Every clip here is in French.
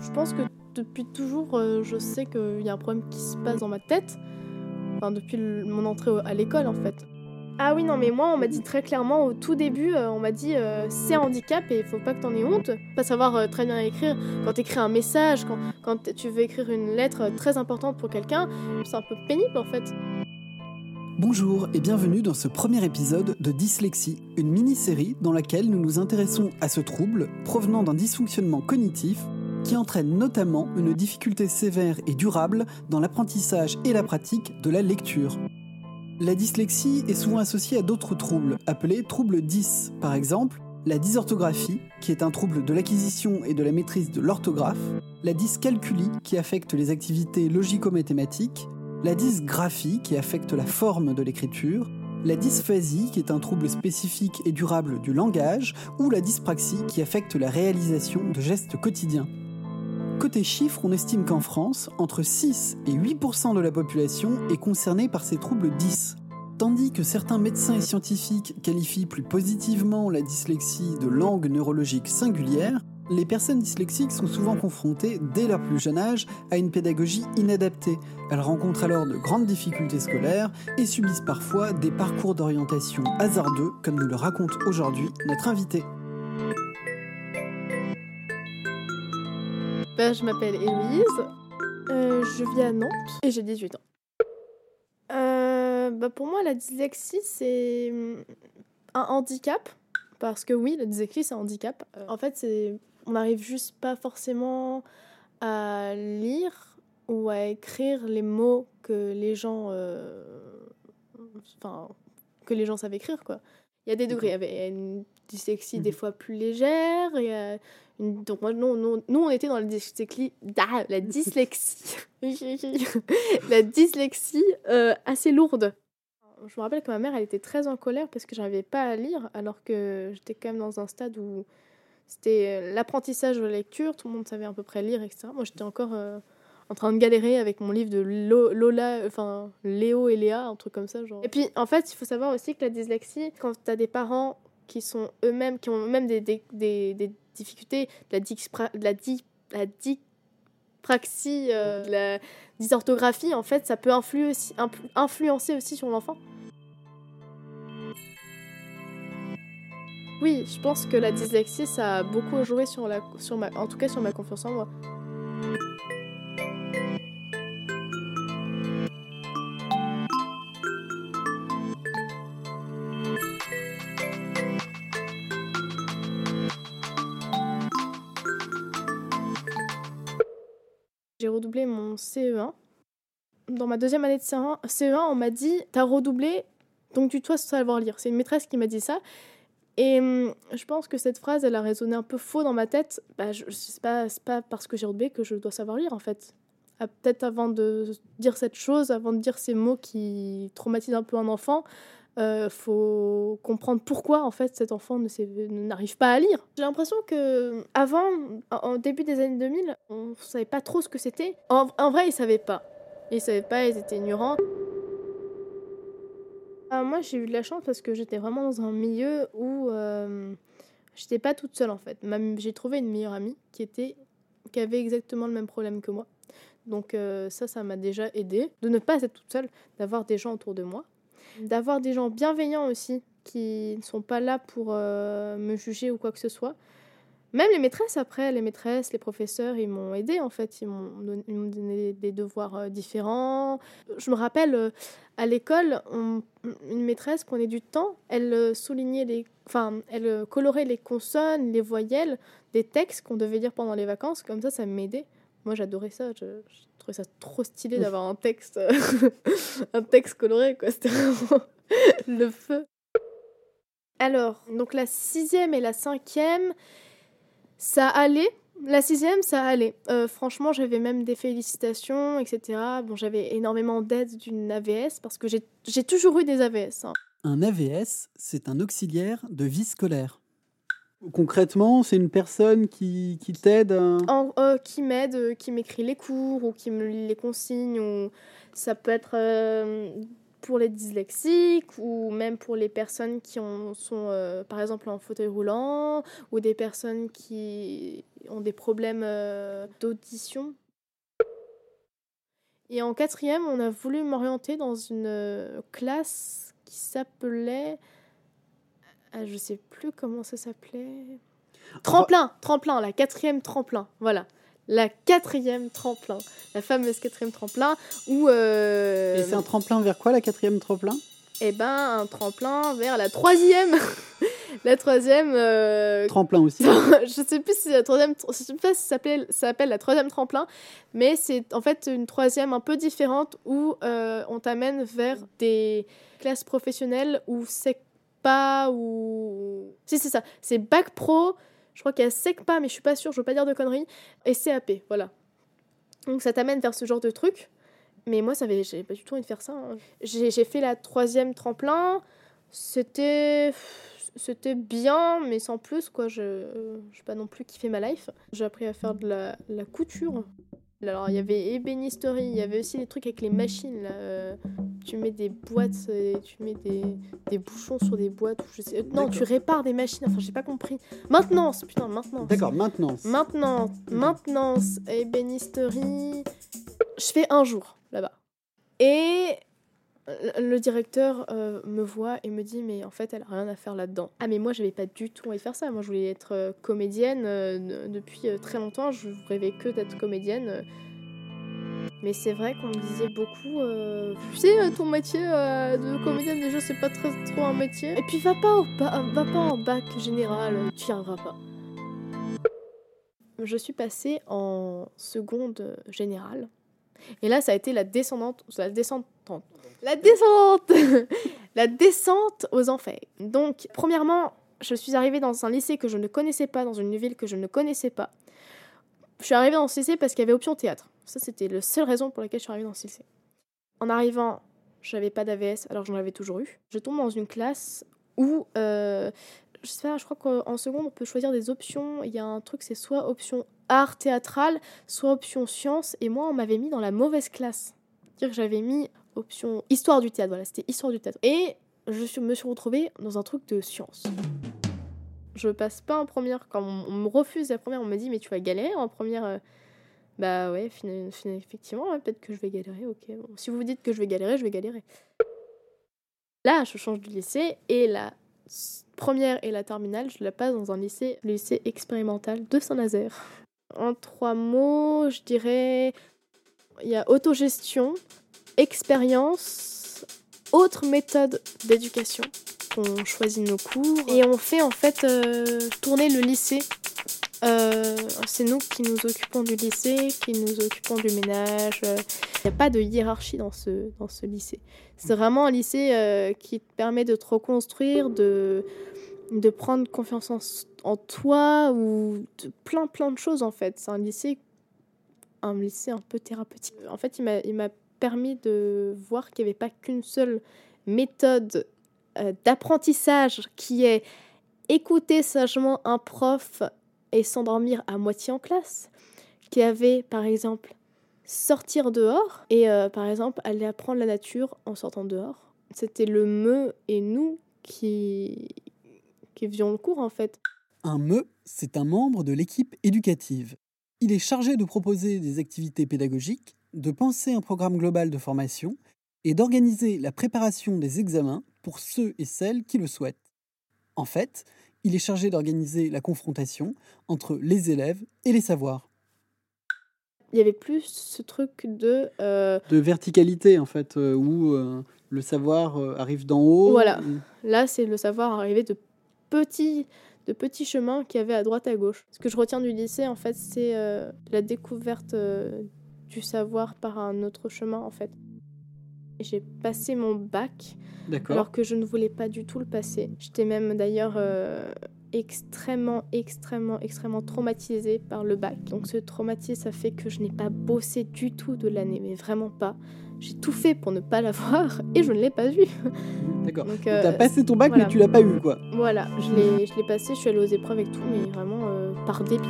Je pense que depuis toujours, euh, je sais qu'il y a un problème qui se passe dans ma tête. Enfin, depuis mon entrée à l'école, en fait. Ah oui, non, mais moi, on m'a dit très clairement au tout début, euh, on m'a dit euh, c'est handicap et il faut pas que t'en aies honte. Pas savoir très bien écrire, quand t'écris un message, quand, tu veux écrire une lettre très importante pour quelqu'un, c'est un peu pénible en fait. Bonjour et bienvenue dans ce premier épisode de Dyslexie, une mini-série dans laquelle nous nous intéressons à ce trouble provenant d'un dysfonctionnement cognitif qui entraîne notamment une difficulté sévère et durable dans l'apprentissage et la pratique de la lecture. La dyslexie est souvent associée à d'autres troubles, appelés troubles 10, par exemple la dysorthographie, qui est un trouble de l'acquisition et de la maîtrise de l'orthographe, la dyscalculie, qui affecte les activités logico-mathématiques, la dysgraphie qui affecte la forme de l'écriture, la dysphasie qui est un trouble spécifique et durable du langage, ou la dyspraxie qui affecte la réalisation de gestes quotidiens. Côté chiffres, on estime qu'en France, entre 6 et 8% de la population est concernée par ces troubles 10. Tandis que certains médecins et scientifiques qualifient plus positivement la dyslexie de langue neurologique singulière, les personnes dyslexiques sont souvent confrontées, dès leur plus jeune âge, à une pédagogie inadaptée. Elles rencontrent alors de grandes difficultés scolaires et subissent parfois des parcours d'orientation hasardeux, comme nous le raconte aujourd'hui notre invité. Bah, je m'appelle Héloïse, euh, je vis à Nantes et j'ai 18 ans. Euh, bah, pour moi, la dyslexie, c'est hum, un handicap. Parce que oui, la dyslexie, c'est un handicap. Euh, En fait, c'est on n'arrive juste pas forcément à lire ou à écrire les mots que les gens, euh, enfin, que les gens savent écrire, quoi. Il y a des degrés. Il y a une dyslexie des Mhm. fois plus légère. Il y a une- donc moi, nous, nous, nous, on était dans la dyslexie, ah, la dyslexie, la dyslexie euh, assez lourde. Je me rappelle que ma mère, elle était très en colère parce que j'arrivais pas à lire, alors que j'étais quand même dans un stade où c'était euh, l'apprentissage de la lecture, tout le monde savait à peu près lire, etc. Moi, j'étais encore euh, en train de galérer avec mon livre de Lo- Lola, enfin Léo et Léa, un truc comme ça. Genre. Et puis, en fait, il faut savoir aussi que la dyslexie, quand tu as des parents qui sont eux-mêmes, qui ont eux-mêmes des, des, des, des difficultés, de la, dyspra- de la, di- la euh, la dysorthographie, en fait, ça peut influer aussi, influ- influencer aussi sur l'enfant. Oui, je pense que la dyslexie, ça a beaucoup joué sur ma, en tout cas sur ma confiance en moi. J'ai redoublé mon CE1. Dans ma deuxième année de CE1, CE1 on m'a dit T'as redoublé, donc tu dois savoir lire. C'est une maîtresse qui m'a dit ça. Et hum, je pense que cette phrase, elle a résonné un peu faux dans ma tête. Bah, je, pas, c'est pas parce que j'ai redoublé que je dois savoir lire en fait. Ah, Peut-être avant de dire cette chose, avant de dire ces mots qui traumatisent un peu un enfant, euh, faut comprendre pourquoi en fait cet enfant ne sait- n'arrive pas à lire. J'ai l'impression que avant, en- début des années 2000, on savait pas trop ce que c'était. En, en vrai, ils savaient pas. Ils savaient pas, ils étaient ignorants. Ah, moi, j'ai eu de la chance parce que j'étais vraiment dans un milieu où euh, j'étais pas toute seule en fait. J'ai trouvé une meilleure amie qui était qui avait exactement le même problème que moi. Donc euh, ça, ça m'a déjà aidé de ne pas être toute seule, d'avoir des gens autour de moi, d'avoir des gens bienveillants aussi qui ne sont pas là pour euh, me juger ou quoi que ce soit. Même les maîtresses après, les maîtresses, les professeurs, ils m'ont aidé en fait. Ils m'ont donné des devoirs euh, différents. Je me rappelle euh, à l'école, une maîtresse prenait du temps. Elle euh, soulignait les, enfin, elle colorait les consonnes, les voyelles des textes qu'on devait lire pendant les vacances. Comme ça, ça m'aidait. Moi, j'adorais ça. Je, je trouvais ça trop stylé d'avoir un texte, un texte coloré. Quoi, c'était vraiment le feu. Alors, donc la sixième et la cinquième, ça allait. La sixième, ça allait. Euh, franchement, j'avais même des félicitations, etc. Bon, j'avais énormément d'aide d'une AVS parce que j'ai toujours eu des AVS. hein. Un AVS, c'est un auxiliaire de vie scolaire. Concrètement, c'est une personne qui, qui t'aide à... En- euh, qui m'aide, euh, qui m'écrit les cours ou qui me lit les consignes. Ou... Ça peut être euh, pour les dyslexiques ou même pour les personnes qui ont, sont euh, par exemple en fauteuil roulant ou des personnes qui ont des problèmes euh, d'audition. Et en quatrième, on a voulu m'orienter dans une euh, classe qui s'appelait... Ah, je sais plus comment ça s'appelait. Tremplin, tremplin, la quatrième tremplin, voilà. La quatrième tremplin, la fameuse quatrième tremplin, où... euh, Et c'est un tremplin vers quoi, la quatrième tremplin? Eh ben, un tremplin vers la troisième. la troisième. euh, Tremplin aussi. je sais plus si la troisième. Je sais pas si ça s'appelle, la troisième tremplin, mais c'est en fait une troisième un peu différente où euh, on t'amène vers des classes professionnelles ou SECPA ou. Si, c'est ça. C'est Bac Pro. Je crois qu'il y a SECPA, mais je suis pas sûre, je veux pas dire de conneries. Et CAP, voilà. Donc ça t'amène vers ce genre de truc. Mais moi, ça j'avais pas du tout envie de faire ça. hein. J'ai fait la troisième tremplin. C'était, bien, mais sans plus, quoi. Je n'ai pas non plus kiffé ma life. J'ai appris à faire de la couture. Alors, il y avait ébénisterie, il y avait aussi des trucs avec les machines. Là. euh, Tu mets des boîtes, et tu mets des, des bouchons sur des boîtes. ou Je sais... Non, tu répares des machines. Enfin, j'ai pas compris. Maintenance, putain, maintenance. D'accord, maintenant. Maintenance, maintenance, ébénisterie. Je fais un jour là-bas. Et le directeur euh, me voit et me dit mais en fait elle a rien à faire là-dedans. Ah mais moi j'avais pas du tout envie de faire ça. Moi je voulais être euh, comédienne euh, de- depuis euh, très longtemps. Je rêvais que d'être comédienne. euh. Mais c'est vrai qu'on me disait beaucoup, euh, tu sais, euh, ton métier euh, de comédienne déjà c'est pas très trop un métier. Et puis va pas au va pas en bac général, euh, tu y arriveras pas. Je suis passée en seconde euh, générale. Et là, ça a été la descendante, la descendante, la descente, la descente aux enfers. Donc, premièrement, je suis arrivée dans un lycée que je ne connaissais pas, dans une ville que je ne connaissais pas. Je suis arrivée dans ce lycée parce qu'il y avait option théâtre. Ça, c'était la seule raison pour laquelle je suis arrivée dans ce lycée. En arrivant, j'avais pas d'AVS, alors j'en avais toujours eu. Je tombe dans une classe où, euh, je sais pas, je crois qu'en seconde, on peut choisir des options. Il y a un truc, c'est soit option art théâtral, soit option sciences. Et moi, on m'avait mis dans la mauvaise classe. C'est-à-dire que j'avais mis option histoire du théâtre. Voilà, c'était histoire du théâtre. Et je me suis retrouvée dans un truc de sciences. Je passe pas en première. Quand on, me refuse la première, on me dit mais tu vas galérer en première. euh. Bah ouais, fina- fina- effectivement, peut-être que je vais galérer. Ok, bon. si vous vous dites que je vais galérer, je vais galérer. Là, je change de lycée et s- première et la terminale, je la passe dans un lycée, le lycée expérimental de Saint-Nazaire. En trois mots, je dirais il y a autogestion, expérience, autre méthode d'éducation. On choisit nos cours et on fait en fait euh, tourner le lycée. Euh, c'est nous qui nous occupons du lycée, qui nous occupons du ménage. Il n'y a pas de hiérarchie dans ce, lycée. C'est vraiment un lycée euh, qui te permet de te reconstruire, de, prendre confiance en, toi ou de plein plein de choses en fait. C'est un lycée, un lycée un peu thérapeutique. En fait, il m'a, permis de voir qu'il n'y avait pas qu'une seule méthode euh, d'apprentissage qui est écouter sagement un prof et s'endormir à moitié en classe, qui avait par exemple sortir dehors et euh, par exemple aller apprendre la nature en sortant dehors. C'était le me et nous qui qui faisions le cours en fait. Un ME, c'est un membre de l'équipe éducative. Il est chargé de proposer des activités pédagogiques, de penser un programme global de formation et d'organiser la préparation des examens pour ceux et celles qui le souhaitent. En fait, il est chargé d'organiser la confrontation entre les élèves et les savoirs. Il y avait plus ce truc de euh, De verticalité, en fait, euh, où euh, le savoir arrive d'en haut. Voilà. Là, c'est le savoir arrivé de petits, de petits chemins qu'il y avait à droite à gauche. Ce que je retiens du lycée, en fait, c'est euh, la découverte euh, du savoir par un autre chemin, en fait. J'ai passé mon bac alors que je ne voulais pas du tout le passer. J'étais même d'ailleurs euh, extrêmement, extrêmement, extrêmement traumatisée par le bac. Donc ce traumatisme, ça fait que je n'ai pas bossé du tout de l'année, mais vraiment pas. J'ai tout fait pour ne pas l'avoir et je ne l'ai pas vu. D'accord. Donc, Donc, euh, T'as passé ton bac, voilà. mais tu l'as pas eu, quoi. Voilà, je l'ai, je l'ai passé, je suis allée aux épreuves et tout, mais vraiment euh, par dépit.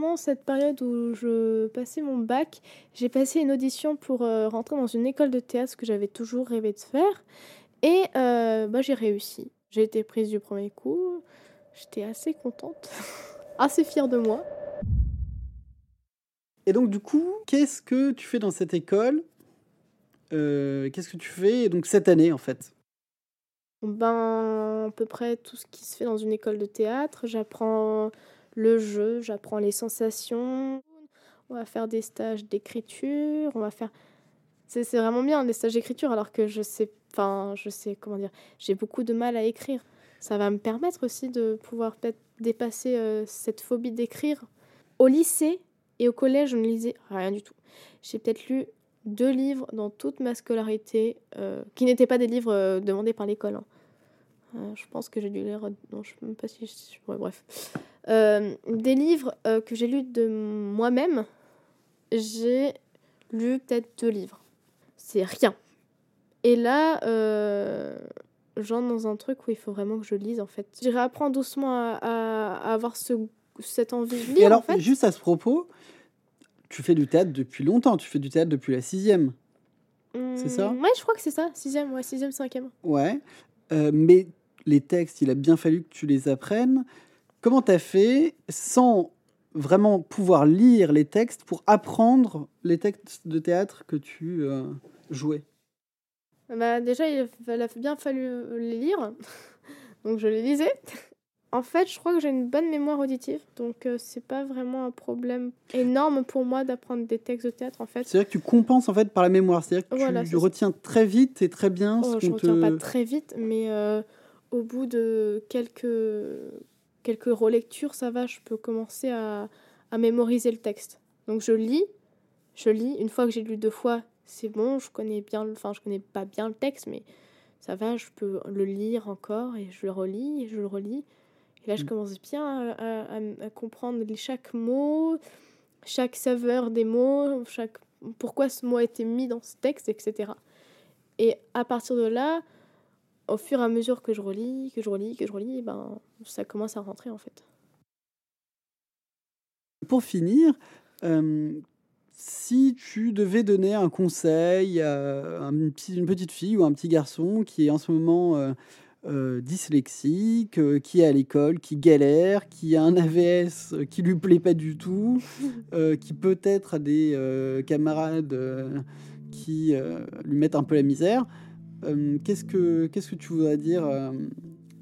Pendant cette période où je passais mon bac, j'ai passé une audition pour euh, rentrer dans une école de théâtre, ce que j'avais toujours rêvé de faire. Et euh, bah, j'ai réussi. J'ai été prise du premier coup. J'étais assez contente, assez fière de moi. Et donc, du coup, qu'est-ce que tu fais dans cette école? Euh, Qu'est-ce que tu fais donc cette année, en fait? Ben, à peu près tout ce qui se fait dans une école de théâtre. J'apprends le jeu, j'apprends les sensations. On va faire des stages d'écriture. On va faire. C'est vraiment bien les stages d'écriture, alors que je sais, enfin, je sais comment dire. J'ai beaucoup de mal à écrire. Ça va me permettre aussi de pouvoir peut-être dépasser euh, cette phobie d'écrire. Au lycée et au collège, je ne lisais rien du tout. J'ai peut-être lu deux livres dans toute ma scolarité, euh, qui n'étaient pas des livres euh, demandés par l'école. hein. Je pense que j'ai dû lire. Non, je ne sais même pas si. bref. Euh, des livres euh, que j'ai lus de moi-même, j'ai lu peut-être deux livres. C'est rien. Et là, euh, j'entre dans un truc où il faut vraiment que je lise en fait. Je réapprends doucement à, à- à avoir ce, cette envie de lire Et alors, en fait. juste à ce propos, tu fais du théâtre depuis longtemps. Tu fais du théâtre depuis la sixième. c'est ça Hum, Ouais, je crois que c'est ça. Sixième, ouais, sixième, cinquième. Ouais. Euh, mais les textes, il a bien fallu que tu les apprennes. Comment tu as fait sans vraiment pouvoir lire les textes pour apprendre les textes de théâtre que tu euh, jouais? Bah, déjà, il a- bien fallu les lire. donc, je les lisais. En fait, je crois que j'ai une bonne mémoire auditive. Donc, euh, c'est pas vraiment un problème énorme pour moi d'apprendre des textes de théâtre, en fait. C'est-à-dire que tu compenses en fait par la mémoire. C'est-à-dire que Voilà, tu c'est retiens très vite et très bien Oh, ce je qu'on retiens te... pas très vite, mais euh, au bout de quelques, quelques relectures, ça va, je peux commencer à, à mémoriser le texte. Donc je lis, je lis. Une fois que j'ai lu deux fois, c'est bon, je connais bien, enfin je connais pas bien le texte, mais ça va, je peux le lire encore et je le relis et je le relis. Et là, je Mm. commence bien à, à- à- comprendre chaque mot, chaque saveur des mots, chaque pourquoi ce mot a été mis dans ce texte, etc. Et à partir de là, au fur et à mesure que je relis, que je relis, que je relis, ben, ça commence à rentrer en fait. Pour finir, euh, si tu devais donner un conseil à une petite fille ou un petit garçon qui est en ce moment euh, euh, dyslexique, euh, qui est à l'école, qui galère, qui a un AVS euh, qui lui plaît pas du tout, qui peut-être a des camarades qui lui mettent un peu la misère, euh, qu'est-ce que qu'est-ce que tu voudrais dire euh,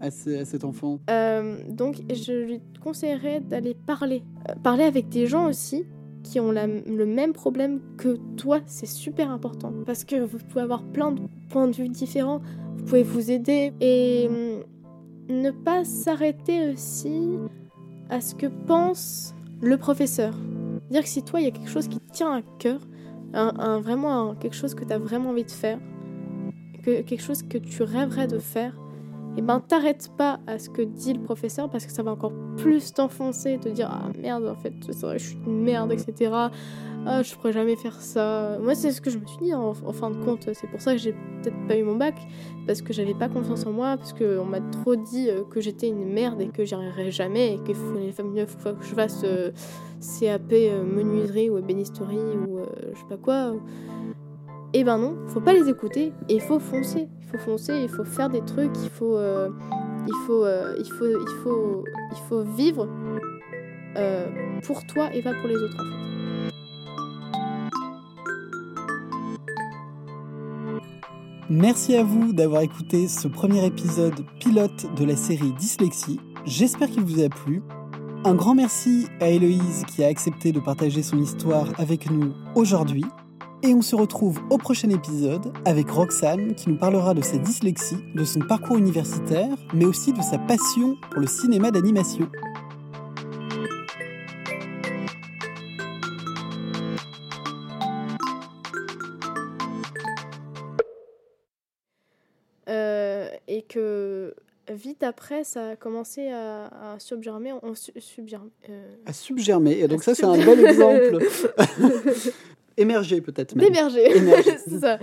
à, ce- à cet enfant? Euh, donc, je lui conseillerais d'aller parler. Parler avec des gens aussi qui ont le même problème que toi, c'est super important. Parce que vous pouvez avoir plein de points de vue différents, vous pouvez vous aider et hum, ne pas s'arrêter aussi à ce que pense le professeur. Dire que si toi, il y a quelque chose qui tient à cœur, un, un- vraiment quelque chose que tu as vraiment envie de faire, que, quelque chose que tu rêverais de faire, et ben t'arrêtes pas à ce que dit le professeur parce que ça va encore plus t'enfoncer, te dire ah merde en fait vrai je suis une merde etc. Ah je pourrais jamais faire ça. Moi c'est ce que je me suis dit en, en fin de compte. C'est pour ça que j'ai peut-être pas eu mon bac parce que j'avais pas confiance en moi parce qu'on m'a trop dit euh, que j'étais une merde et que j'y arriverais jamais et qu'il faut que je fasse euh, CAP euh, menuiserie ou ébénisterie ou je sais pas quoi. Et ben non, faut pas les écouter et il faut foncer. Il faut foncer, il faut faire des trucs, il faut, vivre pour toi et pas pour les autres en. Merci à vous d'avoir écouté ce premier épisode pilote de la série Dyslexie. J'espère qu'il vous a plu. Un grand merci à Héloïse qui a accepté de partager son histoire avec nous aujourd'hui. Et on se retrouve au prochain épisode avec Roxane qui nous parlera de sa dyslexie, de son parcours universitaire, mais aussi de sa passion pour le cinéma d'animation. Euh, et que vite après, ça a commencé à, à subgermer. On, su- subgerme- euh, À subgermer. Et donc à ça, c'est un bel exemple. Émerger peut-être même. D'émerger. Émerger. c'est ça.